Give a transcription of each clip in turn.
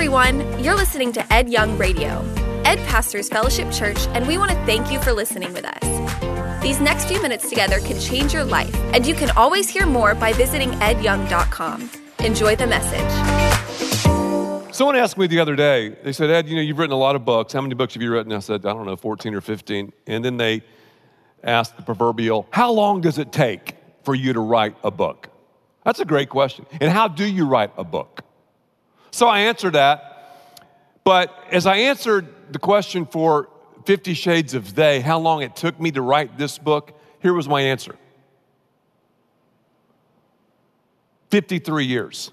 everyone. You're listening to Ed Young Radio. Ed pastors Fellowship Church, and we want to thank you for listening with us. These next few minutes together can change your life, and you can always hear more by visiting edyoung.com. Enjoy the message. Someone asked me the other day, they said, Ed, you know, you've written a lot of books. How many books have you written? I said, I don't know, 14 or 15. And then they asked the proverbial, How long does it take for you to write a book? That's a great question. And how do you write a book? So I answered that. But as I answered the question for Fifty Shades of They, how long it took me to write this book, here was my answer 53 years.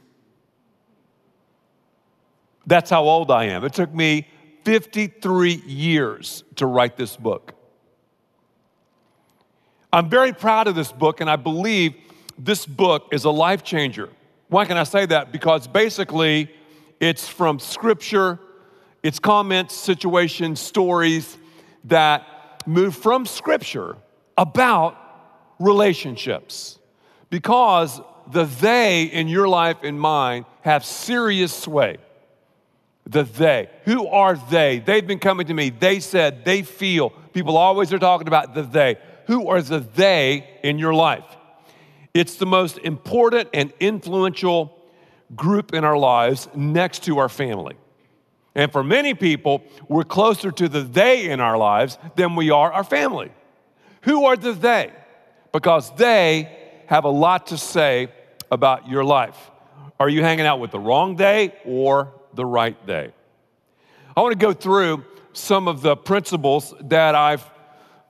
That's how old I am. It took me 53 years to write this book. I'm very proud of this book, and I believe this book is a life changer. Why can I say that? Because basically, it's from scripture, it's comments, situations, stories that move from scripture about relationships. Because the they in your life and mine have serious sway. The they. Who are they? They've been coming to me. They said, they feel. People always are talking about the they. Who are the they in your life? It's the most important and influential group in our lives next to our family. And for many people, we're closer to the they in our lives than we are our family. Who are the they? Because they have a lot to say about your life. Are you hanging out with the wrong day or the right day? I want to go through some of the principles that I've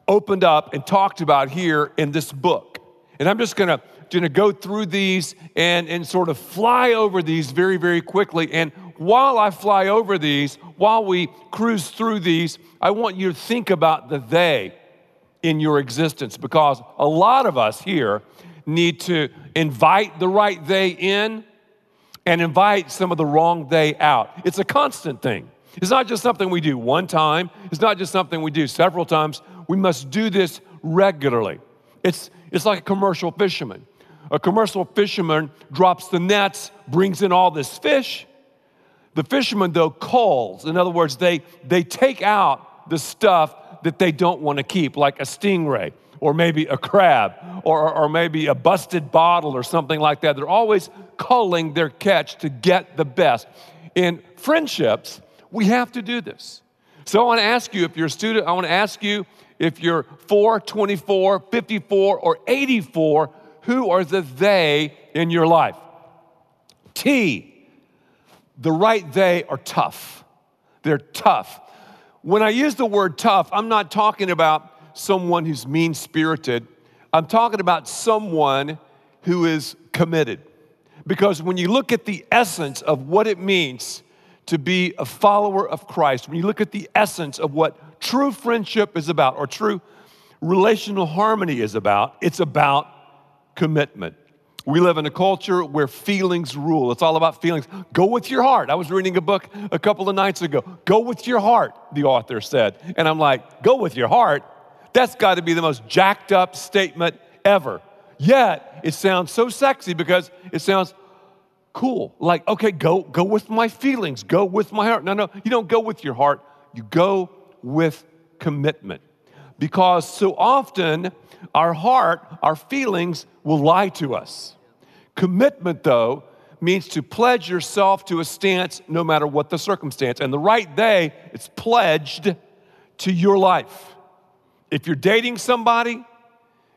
opened up and talked about here in this book. And I'm just going to to go through these and, and sort of fly over these very, very quickly. And while I fly over these, while we cruise through these, I want you to think about the they in your existence because a lot of us here need to invite the right they in and invite some of the wrong they out. It's a constant thing. It's not just something we do one time, it's not just something we do several times. We must do this regularly. It's, it's like a commercial fisherman. A commercial fisherman drops the nets, brings in all this fish. The fisherman, though, calls. In other words, they, they take out the stuff that they don't want to keep, like a stingray or maybe a crab or, or maybe a busted bottle or something like that. They're always culling their catch to get the best. In friendships, we have to do this. So I want to ask you if you're a student, I want to ask you if you're 4, 24, 54, or 84, who are the they in your life? T, the right they are tough. They're tough. When I use the word tough, I'm not talking about someone who's mean spirited. I'm talking about someone who is committed. Because when you look at the essence of what it means to be a follower of Christ, when you look at the essence of what true friendship is about or true relational harmony is about, it's about commitment. We live in a culture where feelings rule. It's all about feelings. Go with your heart. I was reading a book a couple of nights ago. Go with your heart, the author said. And I'm like, go with your heart? That's got to be the most jacked up statement ever. Yet, it sounds so sexy because it sounds cool. Like, okay, go, go with my feelings, go with my heart. No, no, you don't go with your heart, you go with commitment. Because so often, our heart, our feelings will lie to us. Commitment, though, means to pledge yourself to a stance no matter what the circumstance. And the right day, it's pledged to your life. If you're dating somebody,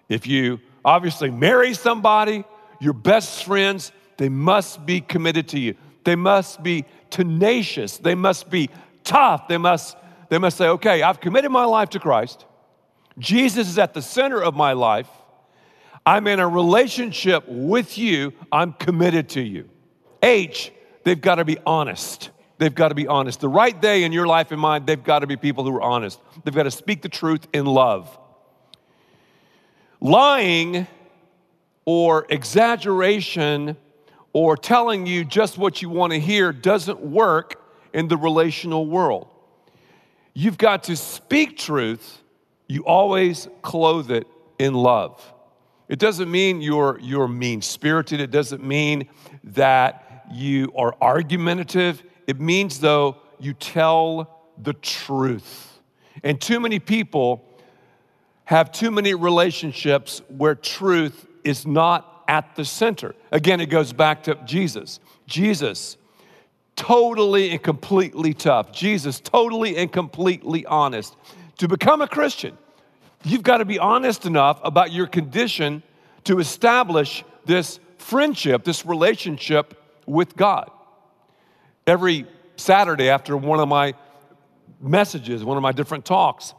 if you obviously marry somebody, your best friends, they must be committed to you. They must be tenacious. They must be tough. They must, they must say, okay, I've committed my life to Christ. Jesus is at the center of my life. I'm in a relationship with you. I'm committed to you. H, they've got to be honest. They've got to be honest. The right day in your life and mine, they've got to be people who are honest. They've got to speak the truth in love. Lying or exaggeration or telling you just what you want to hear doesn't work in the relational world. You've got to speak truth you always clothe it in love. It doesn't mean you're, you're mean spirited, it doesn't mean that you are argumentative. It means, though, you tell the truth. And too many people have too many relationships where truth is not at the center. Again, it goes back to Jesus. Jesus, totally and completely tough. Jesus, totally and completely honest. To become a Christian, you've got to be honest enough about your condition to establish this friendship, this relationship with God. Every Saturday after one of my messages, one of my different talks,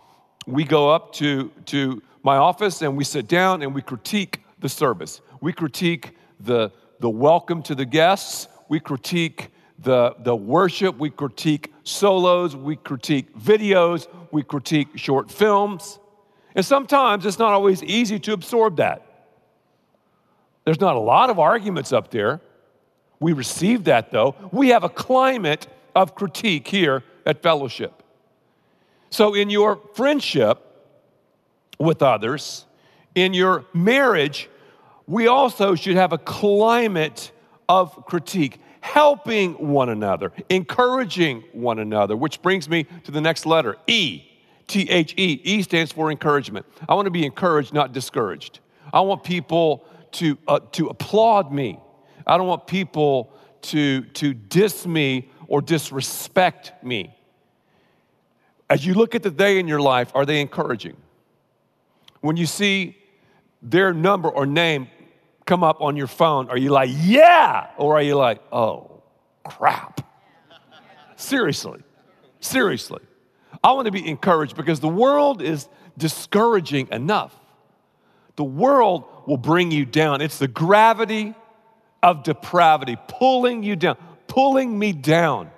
we go up to, to my office and we sit down and we critique the service. We critique the, the welcome to the guests. We critique the, the worship. We critique solos. We critique videos. We critique short films. And sometimes it's not always easy to absorb that. There's not a lot of arguments up there. We receive that though. We have a climate of critique here at Fellowship. So, in your friendship with others, in your marriage, we also should have a climate of critique, helping one another, encouraging one another, which brings me to the next letter E. T H E. E stands for encouragement. I want to be encouraged, not discouraged. I want people to, uh, to applaud me. I don't want people to, to diss me or disrespect me. As you look at the day in your life, are they encouraging? When you see their number or name come up on your phone, are you like, yeah? Or are you like, oh, crap? Seriously, seriously. I want to be encouraged because the world is discouraging enough. The world will bring you down. It's the gravity of depravity pulling you down, pulling me down.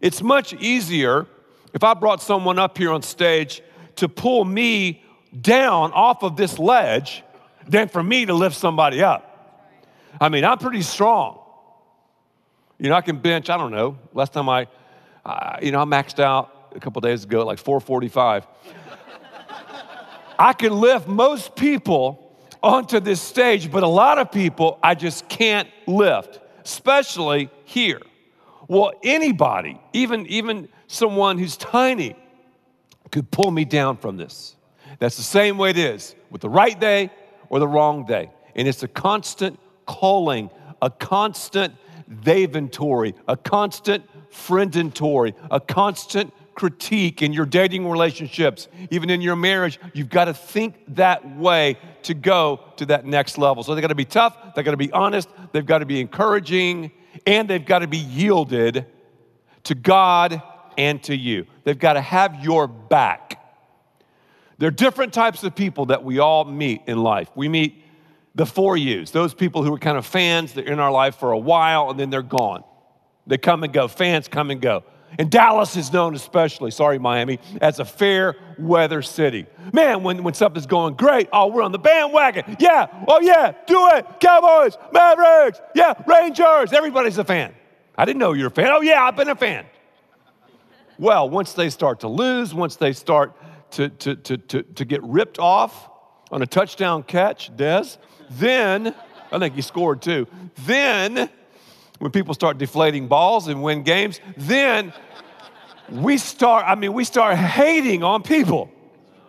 It's much easier if I brought someone up here on stage to pull me down off of this ledge than for me to lift somebody up. I mean, I'm pretty strong. You know, I can bench, I don't know, last time I, uh, you know, I maxed out a couple days ago, like 445. I can lift most people onto this stage, but a lot of people I just can't lift, especially here. Well, anybody, even, even someone who's tiny, could pull me down from this. That's the same way it is with the right day or the wrong day. And it's a constant calling, a constant inventory, a constant friendentory, a constant critique in your dating relationships, even in your marriage, you've got to think that way to go to that next level. So they've got to be tough, they've got to be honest, they've got to be encouraging, and they've got to be yielded to God and to you. They've got to have your back. There are different types of people that we all meet in life. We meet the four U's, those people who are kind of fans, they're in our life for a while and then they're gone. They come and go. Fans come and go. And Dallas is known especially, sorry, Miami, as a fair weather city. Man, when, when something's going great, oh, we're on the bandwagon. Yeah, oh, yeah, do it. Cowboys, Mavericks, yeah, Rangers. Everybody's a fan. I didn't know you were a fan. Oh, yeah, I've been a fan. Well, once they start to lose, once they start to, to, to, to, to get ripped off on a touchdown catch, Dez, then, I think he scored too, then when people start deflating balls and win games, then we start, I mean, we start hating on people.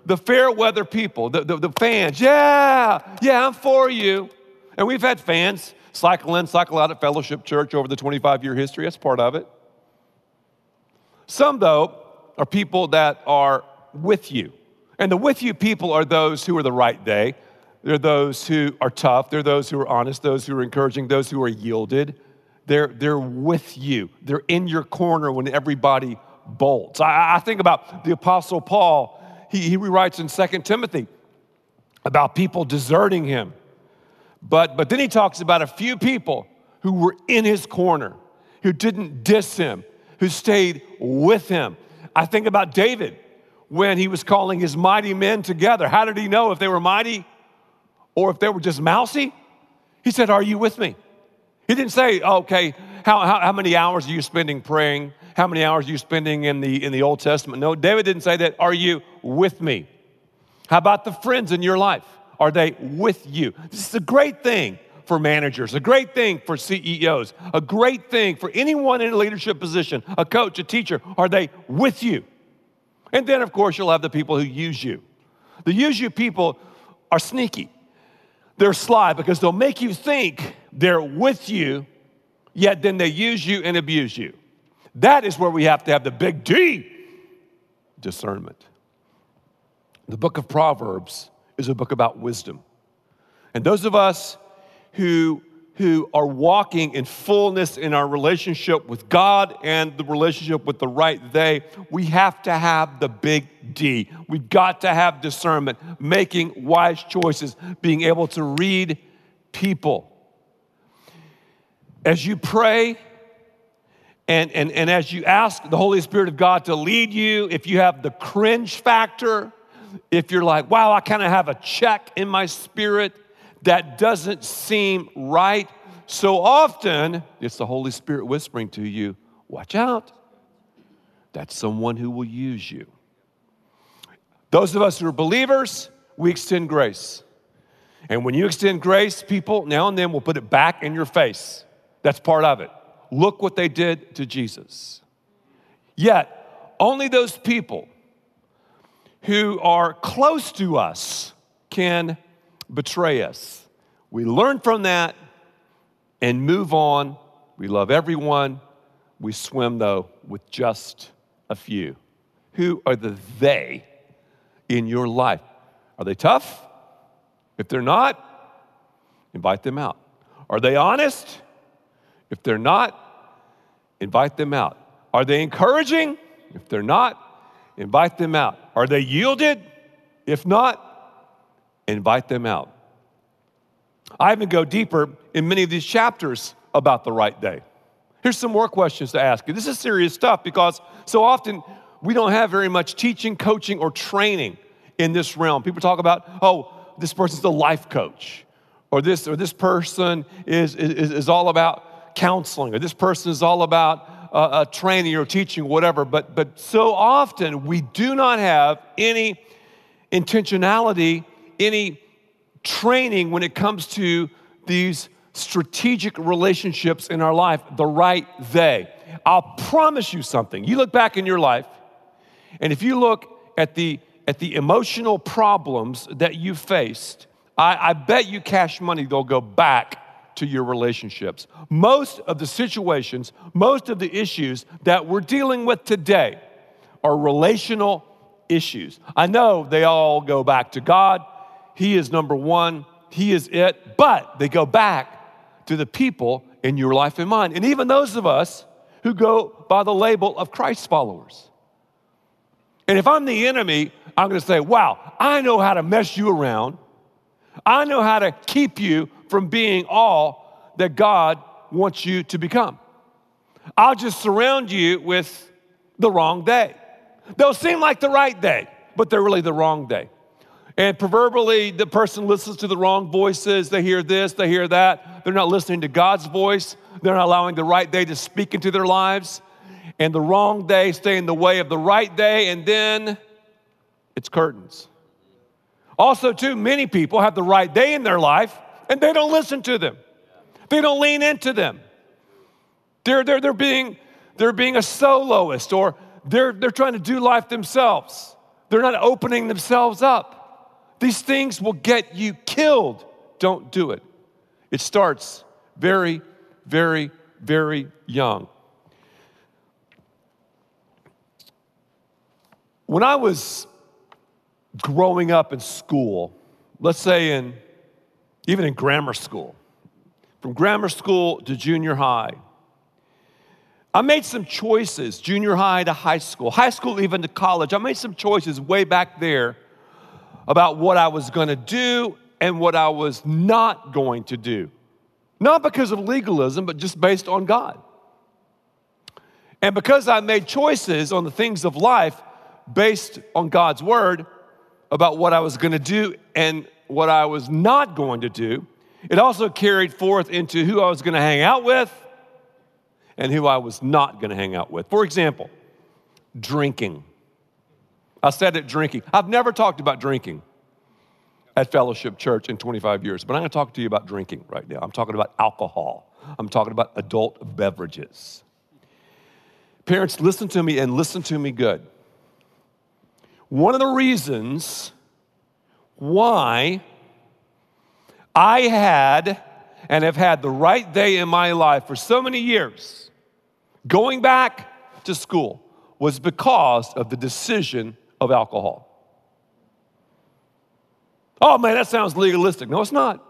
The fair weather people, the, the, the fans. Yeah, yeah, I'm for you. And we've had fans cycle in, cycle out at Fellowship Church over the 25 year history. That's part of it. Some, though, are people that are with you. And the with you people are those who are the right day. They're those who are tough. They're those who are honest, those who are encouraging, those who are yielded. They're, they're with you, they're in your corner when everybody bolts. I, I think about the Apostle Paul. He, he writes in 2 Timothy about people deserting him. But, but then he talks about a few people who were in his corner, who didn't diss him, who stayed with him. I think about David when he was calling his mighty men together. How did he know if they were mighty or if they were just mousy? He said, Are you with me? He didn't say, okay, how, how, how, many hours are you spending praying? How many hours are you spending in the, in the Old Testament? No, David didn't say that. Are you with me? How about the friends in your life? Are they with you? This is a great thing for managers, a great thing for CEOs, a great thing for anyone in a leadership position, a coach, a teacher. Are they with you? And then, of course, you'll have the people who use you. The use you people are sneaky. They're sly because they'll make you think they're with you, yet then they use you and abuse you. That is where we have to have the big D discernment. The book of Proverbs is a book about wisdom. And those of us who, who are walking in fullness in our relationship with God and the relationship with the right they, we have to have the big D. We've got to have discernment, making wise choices, being able to read people. As you pray, and, and, and as you ask the Holy Spirit of God to lead you, if you have the cringe factor, if you're like, wow, I kind of have a check in my spirit that doesn't seem right, so often it's the Holy Spirit whispering to you, watch out. That's someone who will use you. Those of us who are believers, we extend grace. And when you extend grace, people now and then will put it back in your face. That's part of it. Look what they did to Jesus. Yet, only those people who are close to us can betray us. We learn from that and move on. We love everyone. We swim, though, with just a few. Who are the they in your life? Are they tough? If they're not, invite them out. Are they honest? If they're not, invite them out. Are they encouraging? If they're not, invite them out. Are they yielded? If not, invite them out. I even go deeper in many of these chapters about the right day. Here's some more questions to ask you. This is serious stuff because so often we don't have very much teaching, coaching, or training in this realm. People talk about, oh, this person's a life coach, or this, or this person is, is, is all about counseling, or this person is all about uh, uh, training or teaching, whatever. But, but so often we do not have any intentionality, any training when it comes to these strategic relationships in our life, the right they. I'll promise you something. You look back in your life, and if you look at the at the emotional problems that you faced, I, I bet you cash money they'll go back to your relationships. Most of the situations, most of the issues that we're dealing with today are relational issues. I know they all go back to God, he is number one, He is it, but they go back to the people in your life and mine. And even those of us who go by the label of Christ followers. And if I'm the enemy, I'm gonna say, wow, I know how to mess you around. I know how to keep you from being all that God wants you to become. I'll just surround you with the wrong day. They'll seem like the right day, but they're really the wrong day. And proverbially, the person listens to the wrong voices. They hear this, they hear that. They're not listening to God's voice. They're not allowing the right day to speak into their lives. And the wrong day stay in the way of the right day, and then it's curtains. Also, too, many people have the right day in their life and they don't listen to them. They don't lean into them. They're, they're, they're, being, they're being a soloist or they're, they're trying to do life themselves. They're not opening themselves up. These things will get you killed. Don't do it. It starts very, very, very young. When I was growing up in school, let's say in even in grammar school, from grammar school to junior high, I made some choices, junior high to high school, high school even to college. I made some choices way back there about what I was going to do and what I was not going to do. Not because of legalism, but just based on God. And because I made choices on the things of life based on God's word about what I was going to do and what I was not going to do, it also carried forth into who I was going to hang out with and who I was not going to hang out with. For example, drinking. I said it drinking. I've never talked about drinking. at Fellowship Church in 25 years. But I'm going to talk to you about drinking right now. I'm talking about alcohol, I'm talking about adult beverages. Parents, listen to me and listen to me good. One of the reasons why I had and have had the right day in my life for so many years, going back to school, was because of the decision of alcohol. Oh man, that sounds legalistic. No, it's not.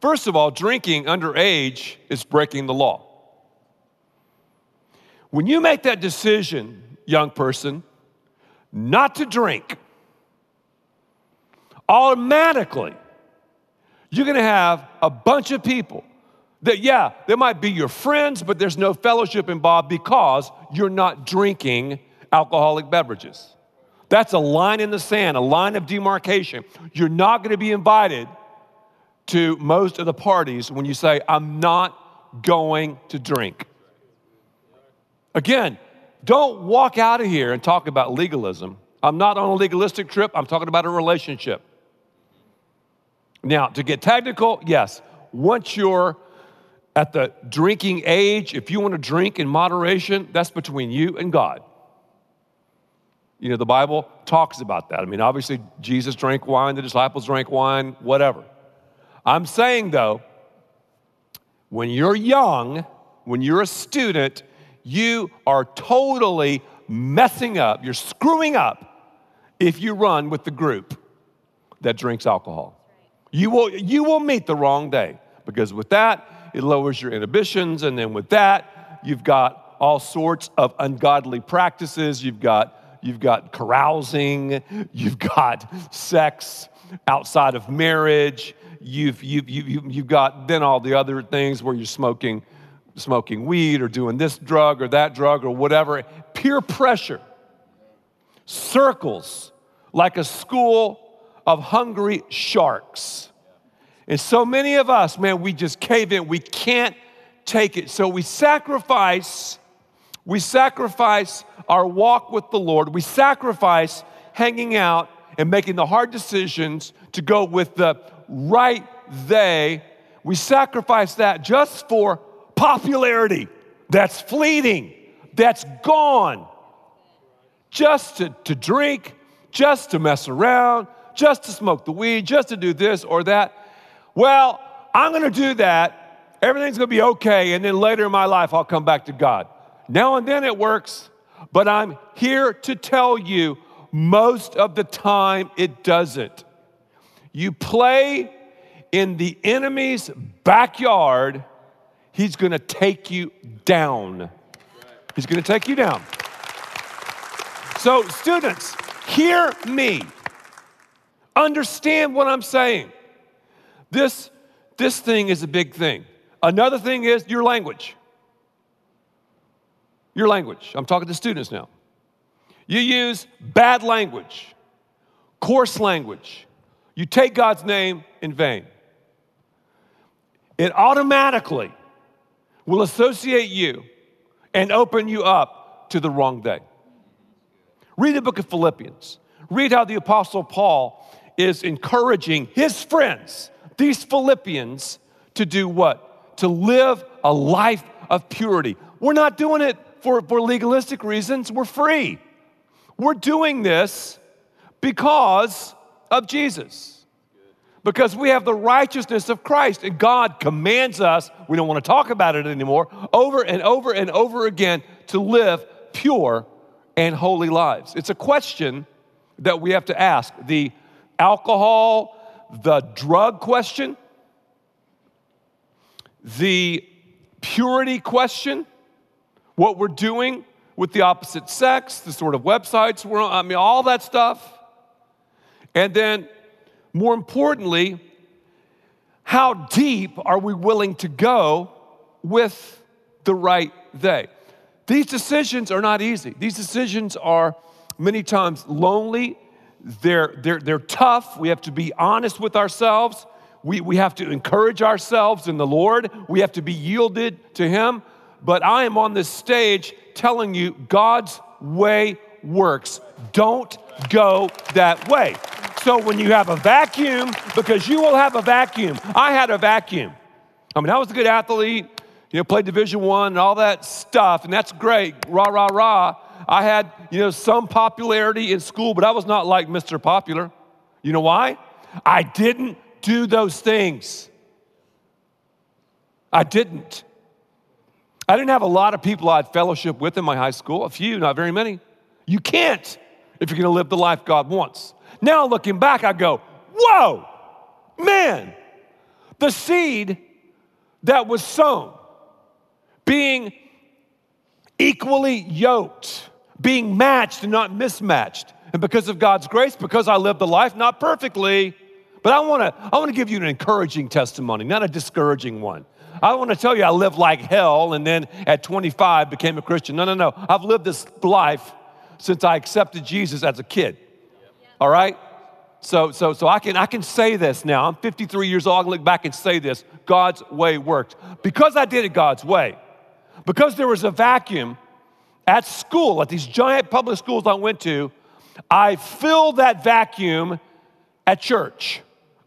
First of all, drinking underage is breaking the law. When you make that decision, young person, not to drink, automatically you're gonna have a bunch of people that, yeah, they might be your friends, but there's no fellowship involved because you're not drinking alcoholic beverages. That's a line in the sand, a line of demarcation. You're not gonna be invited to most of the parties when you say, I'm not going to drink. Again, don't walk out of here and talk about legalism. I'm not on a legalistic trip, I'm talking about a relationship. Now, to get technical, yes, once you're at the drinking age, if you want to drink in moderation, that's between you and God. You know, the Bible talks about that. I mean, obviously, Jesus drank wine, the disciples drank wine, whatever. I'm saying, though, when you're young, when you're a student, you are totally messing up, you're screwing up if you run with the group that drinks alcohol. You will, you will meet the wrong day because with that, it lowers your inhibitions. And then with that, you've got all sorts of ungodly practices. You've got, you've got carousing, you've got sex outside of marriage. You've, you've, you've, you've got then all the other things where you're smoking, smoking weed or doing this drug or that drug or whatever. Peer pressure circles like a school of hungry sharks. And so many of us, man, we just cave in. We can't take it. So we sacrifice, we sacrifice our walk with the Lord. We sacrifice hanging out and making the hard decisions to go with the right they. We sacrifice that just for popularity that's fleeting, that's gone. Just to, to drink, just to mess around, just to smoke the weed, just to do this or that. Well, I'm gonna do that. Everything's gonna be okay. And then later in my life, I'll come back to God. Now and then it works, but I'm here to tell you most of the time it doesn't. You play in the enemy's backyard, he's gonna take you down. He's gonna take you down. So, students, hear me. Understand what I'm saying. This, this thing is a big thing. Another thing is your language. Your language. I'm talking to students now. You use bad language, coarse language. You take God's name in vain. It automatically will associate you and open you up to the wrong day. Read the book of Philippians. Read how the Apostle Paul is encouraging his friends, these Philippians, to do what? To live a life of purity. We're not doing it for, for legalistic reasons, we're free. We're doing this because of Jesus. Because we have the righteousness of Christ, and God commands us, we don't want to talk about it anymore, over and over and over again to live pure and holy lives. It's a question that we have to ask. The alcohol, the drug question, the purity question, what we're doing with the opposite sex, the sort of websites we're on, I mean, all that stuff. And then, more importantly, how deep are we willing to go with the right they? These decisions are not easy. These decisions are many times lonely they're, they're, they're tough. We have to be honest with ourselves. We, we have to encourage ourselves in the Lord. We have to be yielded to Him. But I am on this stage telling you God's way works. Don't go that way. So when you have a vacuum, because you will have a vacuum. I had a vacuum. I mean, I was a good athlete, you know, played Division One and all that stuff, and that's great. Rah rah rah. I had, you know, some popularity in school, but I was not like Mr. Popular. You know why? I didn't do those things. I didn't. I didn't have a lot of people I had fellowship with in my high school, a few, not very many. You can't if you're going to live the life God wants. Now, looking back, I go, whoa, man, the seed that was sown, being equally yoked, being matched and not mismatched. And because of God's grace, because I lived the life, not perfectly, but I wanna, I wanna give you an encouraging testimony, not a discouraging one. I want to tell you I lived like hell and then at 25 became a Christian. No, no, no. I've lived this life since I accepted Jesus as a kid. All right? So, so, so I, can, I can say this now. I'm 53 years old. I can look back and say this God's way worked. Because I did it God's way, because there was a vacuum at school, at these giant public schools I went to, I filled that vacuum at church.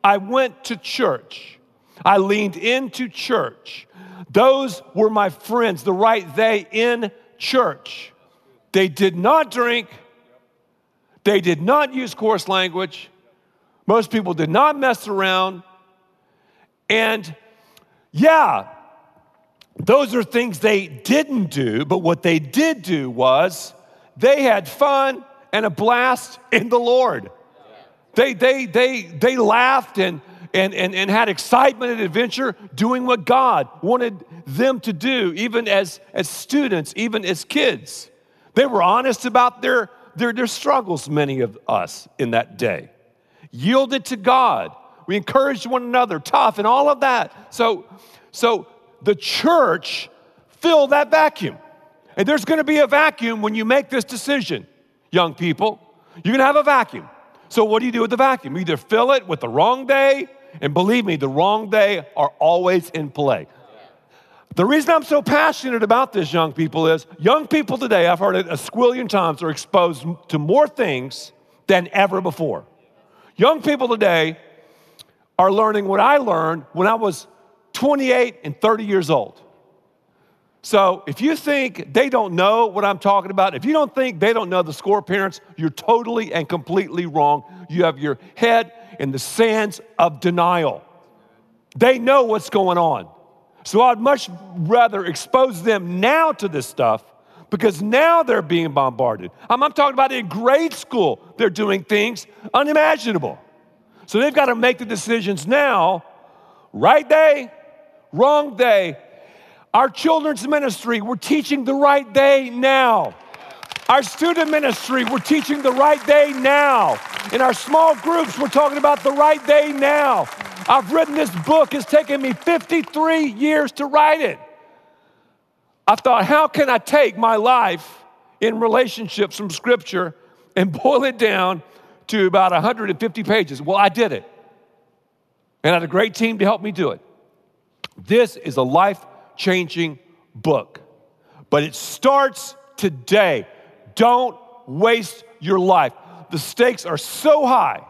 I went to church. I leaned into church. Those were my friends, the right they in church. They did not drink, they did not use coarse language. Most people did not mess around. And yeah, those are things they didn't do, but what they did do was they had fun and a blast in the Lord. They, they, they, they laughed and, and, and, and had excitement and adventure doing what God wanted them to do, even as, as students, even as kids. They were honest about their, their, their struggles, many of us in that day. Yielded to God. We encouraged one another, tough, and all of that. So, so the church filled that vacuum. And there's gonna be a vacuum when you make this decision, young people. You're gonna have a vacuum. So, what do you do with the vacuum? You either fill it with the wrong day, and believe me, the wrong day are always in play. The reason I'm so passionate about this, young people, is young people today, I've heard it a squillion times, are exposed to more things than ever before. Young people today are learning what I learned when I was 28 and 30 years old. So if you think they don't know what I'm talking about, if you don't think they don't know the score parents, you're totally and completely wrong. You have your head in the sands of denial. They know what's going on. So I'd much rather expose them now to this stuff because now they're being bombarded. I'm, I'm, talking about in grade school, they're doing things unimaginable. So they've got to make the decisions now, right day, wrong day. Our children's ministry, we're teaching the right day now. Our student ministry, we're teaching the right day now. In our small groups, we're talking about the right day now. I've written this book, it's taken me 53 years to write it. I thought, how can I take my life in relationships from Scripture and boil it down to about 150 pages? Well, I did it. And I had a great team to help me do it. This is a life changing book, but it starts today. Don't waste your life. The stakes are so high.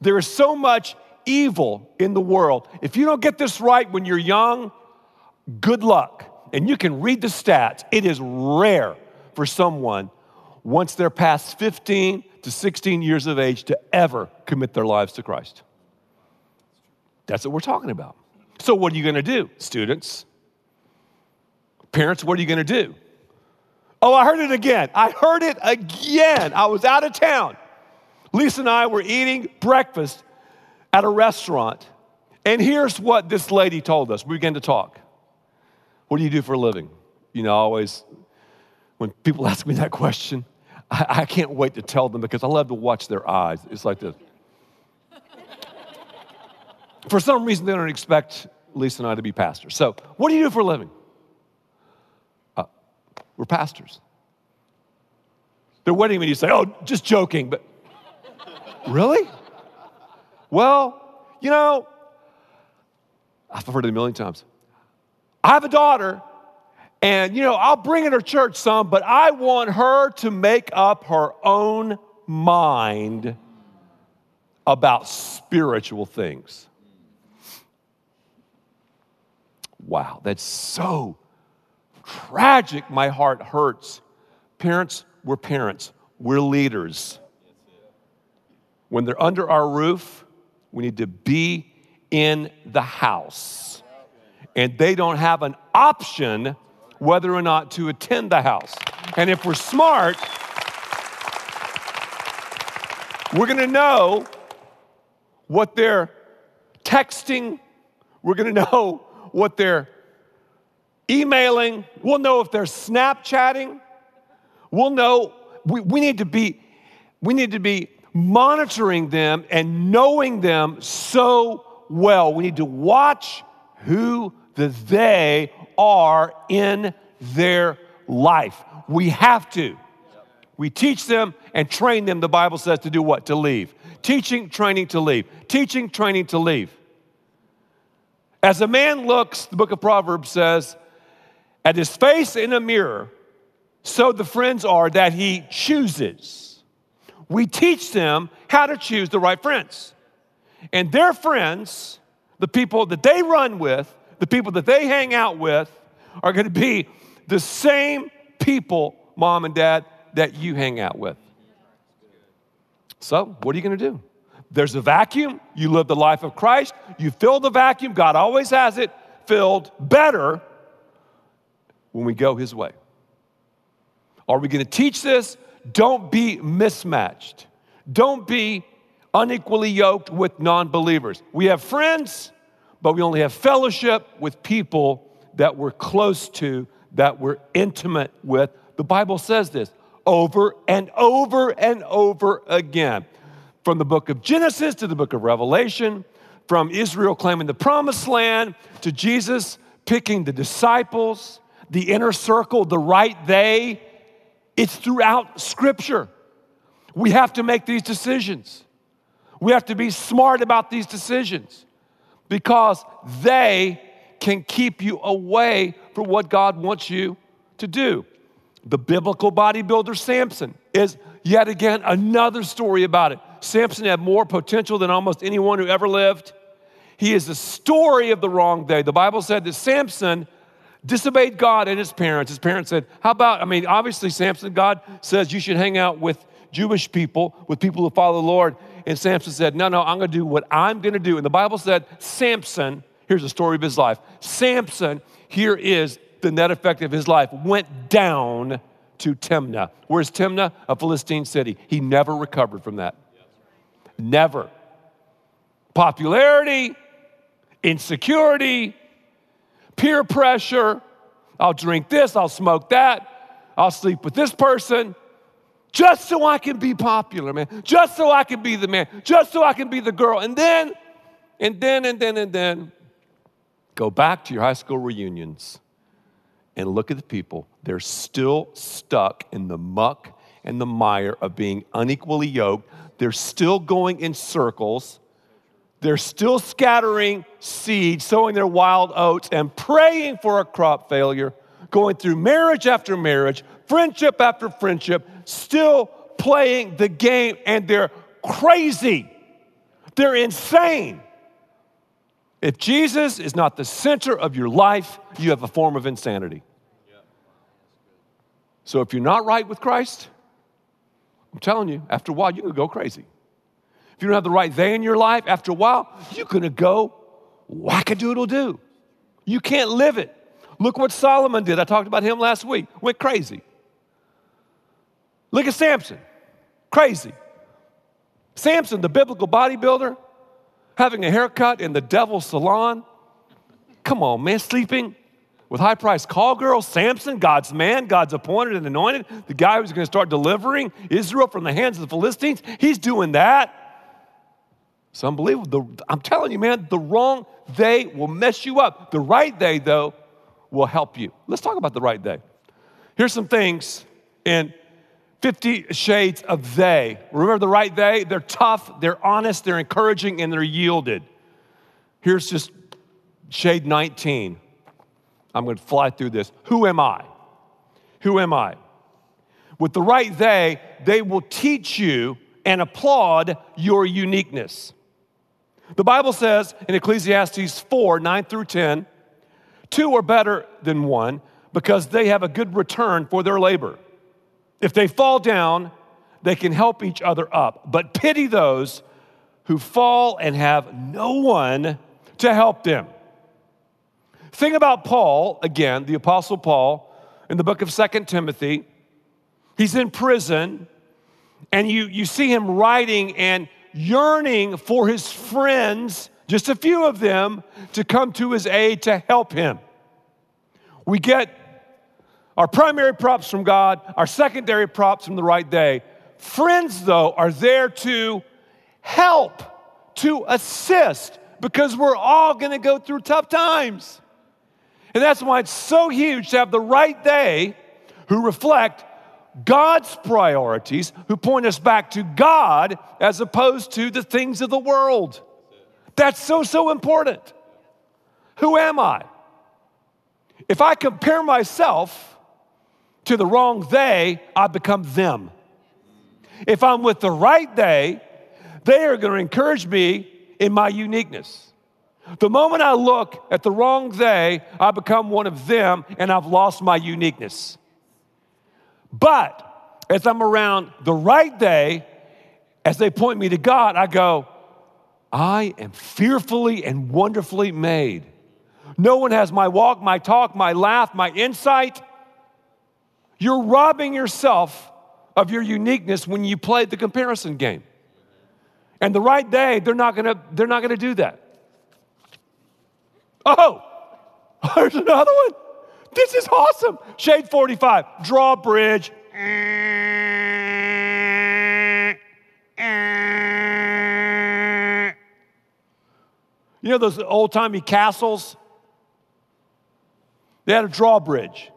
There is so much evil in the world. If you don't get this right when you're young, good luck. And you can read the stats. It is rare for someone, once they're past 15 to 16 years of age, to ever commit their lives to Christ. That's what we're talking about. So, what are you going to do, students? Parents, what are you going to do? Oh, I heard it again. I heard it again. I was out of town. Lisa and I were eating breakfast at a restaurant. And here's what this lady told us. We began to talk. What do you do for a living? You know, always, when people ask me that question, I, I can't wait to tell them because I love to watch their eyes. It's like this. for some reason, they don't expect Lisa and I to be pastors. So, what do you do for a living? We're pastors. They're waiting when you say, oh, just joking, but really? Well, you know, I've heard it a million times. I have a daughter, and you know, I'll bring in her church some, but I want her to make up her own mind about spiritual things. Wow, that's so tragic. My heart hurts. Parents, we're parents, we're leaders. When they're under our roof, we need to be in the house. And they don't have an option whether or not to attend the house. And if we're smart, we're gonna know what they're texting, we're gonna know what they're emailing, we'll know if they're Snapchatting, we'll know we, we need to be we need to be monitoring them and knowing them so well. We need to watch who the they are in their life. We have to. We teach them and train them, the Bible says, to do what? To leave. Teaching, training to leave. Teaching, training to leave. As a man looks, the book of Proverbs says, at his face in a mirror, so the friends are that he chooses. We teach them how to choose the right friends. And their friends, the people that they run with, the people that they hang out with, are going to be the same people, mom and dad, that you hang out with. So, what are you going to do? There's a vacuum. You live the life of Christ. You fill the vacuum. God always has it filled better when we go His way. Are we going to teach this? Don't be mismatched. Don't be unequally yoked with non believers. We have friends, but we only have fellowship with people that we're close to, that we're intimate with. The Bible says this over and over and over again. From the book of Genesis to the book of Revelation, from Israel claiming the promised land to Jesus picking the disciples, the inner circle, the right they. It's throughout Scripture. We have to make these decisions. We have to be smart about these decisions because they can keep you away from what God wants you to do. The biblical bodybuilder Samson is yet again another story about it. Samson had more potential than almost anyone who ever lived. He is the story of the wrong day. The Bible said that Samson disobeyed God and his parents. His parents said, How about, I mean, obviously, Samson, God says you should hang out with Jewish people, with people who follow the Lord. And Samson said, No, no, I'm going to do what I'm going to do. And the Bible said, Samson, here's the story of his life. Samson, here is the net effect of his life, went down to Timnah. Where's Timnah? A Philistine city. He never recovered from that. Never. Popularity, insecurity, peer pressure. I'll drink this, I'll smoke that, I'll sleep with this person just so I can be popular, man. Just so I can be the man. Just so I can be the girl. And then, and then, and then, and then, go back to your high school reunions and look at the people. They're still stuck in the muck and the mire of being unequally yoked. They're still going in circles. They're still scattering seeds, sowing their wild oats, and praying for a crop failure, going through marriage after marriage, friendship after friendship, still playing the game, and they're crazy. They're insane. If Jesus is not the center of your life, you have a form of insanity. So if you're not right with Christ, I'm telling you, after a while, you're gonna go crazy. You don't have the right they in your life, after a while, you're gonna go wackadoodle do. You can't live it. Look what Solomon did. I talked about him last week. Went crazy. Look at Samson. Crazy. Samson, the biblical bodybuilder, having a haircut in the devil's salon. Come on, man, sleeping with high priced call girls. Samson, God's man, God's appointed and anointed, the guy who's going to start delivering Israel from the hands of the Philistines. He's doing that. It's unbelievable. The, I'm telling you, man, the wrong they will mess you up. The right they, though, will help you. Let's talk about the right they. Here's some things in 50 shades of they. Remember the right they? They're tough, they're honest, they're encouraging, and they're yielded. Here's just shade 19. I'm going to fly through this. Who am I? Who am I? With the right they, they will teach you and applaud your uniqueness. The Bible says in Ecclesiastes 4 9 through 10, two are better than one because they have a good return for their labor. If they fall down, they can help each other up. But pity those who fall and have no one to help them. Think about Paul, again, the Apostle Paul, in the book of Second Timothy. He's in prison, and you, you see him writing and yearning for his friends, just a few of them, to come to his aid to help him. We get our primary props from God, our secondary props from the right they. Friends, though, are there to help, to assist, because we're all gonna go through tough times. And that's why it's so huge to have the right they who reflect God's priorities, who point us back to God as opposed to the things of the world. That's so, so important. Who am I? If I compare myself to the wrong they, I become them. If I'm with the right they, they are going to encourage me in my uniqueness. The moment I look at the wrong they, I become one of them and I've lost my uniqueness. But as I'm around the right they, as they point me to God, I go, I am fearfully and wonderfully made. No one has my walk, my talk, my laugh, my insight. You're robbing yourself of your uniqueness when you play the comparison game. And the right they, they're not gonna, they're not gonna do that. Oh, there's another one. This is awesome. Shade 45, drawbridge. You know those old timey castles? They had a drawbridge.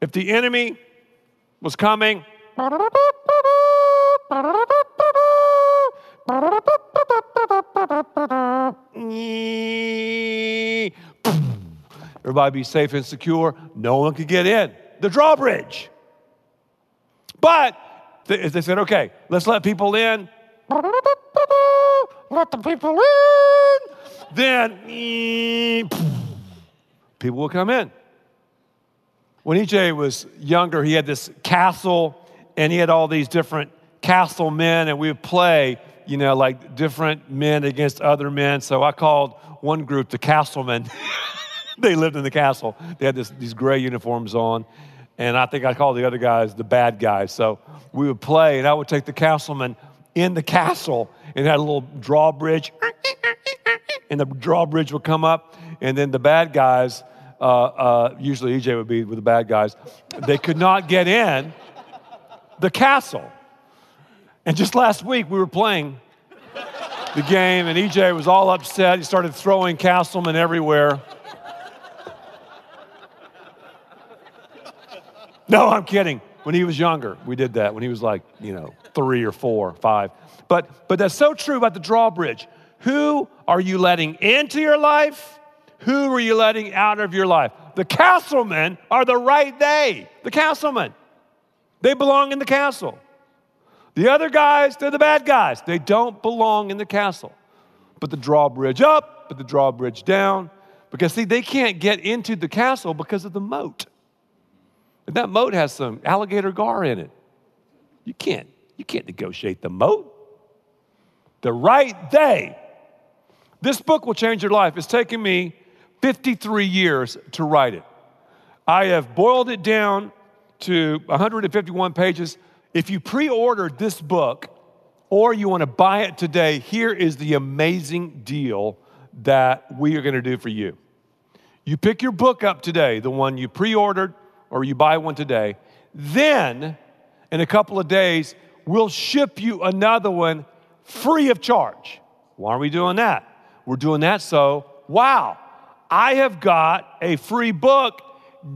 If the enemy was coming, Everybody be safe and secure. No one could get in. The drawbridge. But they, said, okay, let's let people in. Let the people in. Then people will come in. When EJ was younger, he had this castle and he had all these different castle men, and we would play, you know, like different men against other men. So I called one group the castlemen. they lived in the castle. They had this, these gray uniforms on. And I think I called the other guys the bad guys. So we would play, and I would take the castleman in the castle and had a little drawbridge. And the drawbridge would come up, and then the bad guys, uh, uh, usually EJ would be with the bad guys, they could not get in the castle. And just last week, we were playing the game, and EJ was all upset. He started throwing Castleman everywhere. No, I'm kidding. When he was younger, we did that. When he was like, you know, three or four, five. But, but that's so true about the drawbridge. Who are you letting into your life? Who are you letting out of your life? The castlemen are the right they, The castlemen. They belong in the castle. The other guys, they're the bad guys. They don't belong in the castle. But the drawbridge up, but the drawbridge down. Because, see, they can't get into the castle because of the moat. And that moat has some alligator gar in it. You can't, you can't negotiate the moat. The right they. This book will change your life. It's taken me 53 years to write it. I have boiled it down to 151 pages. If you pre ordered this book or you want to buy it today, here is the amazing deal that we are going to do for you. You pick your book up today, the one you pre ordered or you buy one today. Then, in a couple of days, we'll ship you another one free of charge. Why are we doing that? We're doing that so, wow, I have got a free book.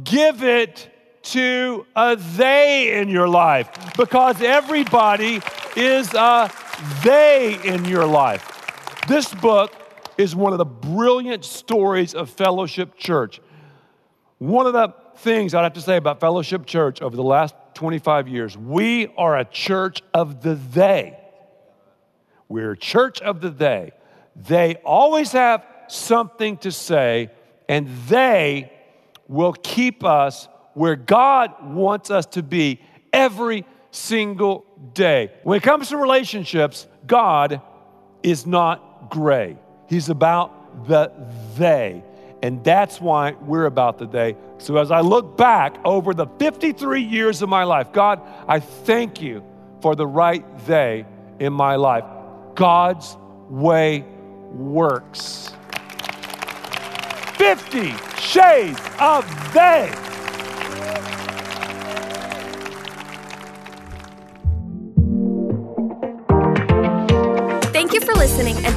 Give it to a they in your life because everybody is a they in your life. This book is one of the brilliant stories of Fellowship Church. One of the things I'd have to say about Fellowship Church over the last 25 years we are a church of the they. We're a church of the they. They always have something to say, and they will keep us where God wants us to be every single day. When it comes to relationships, God is not gray. He's about the they. And that's why we're about the they. So as I look back over the 53 years of my life, God, I thank you for the right they in my life. God's way works. 50 shades of they.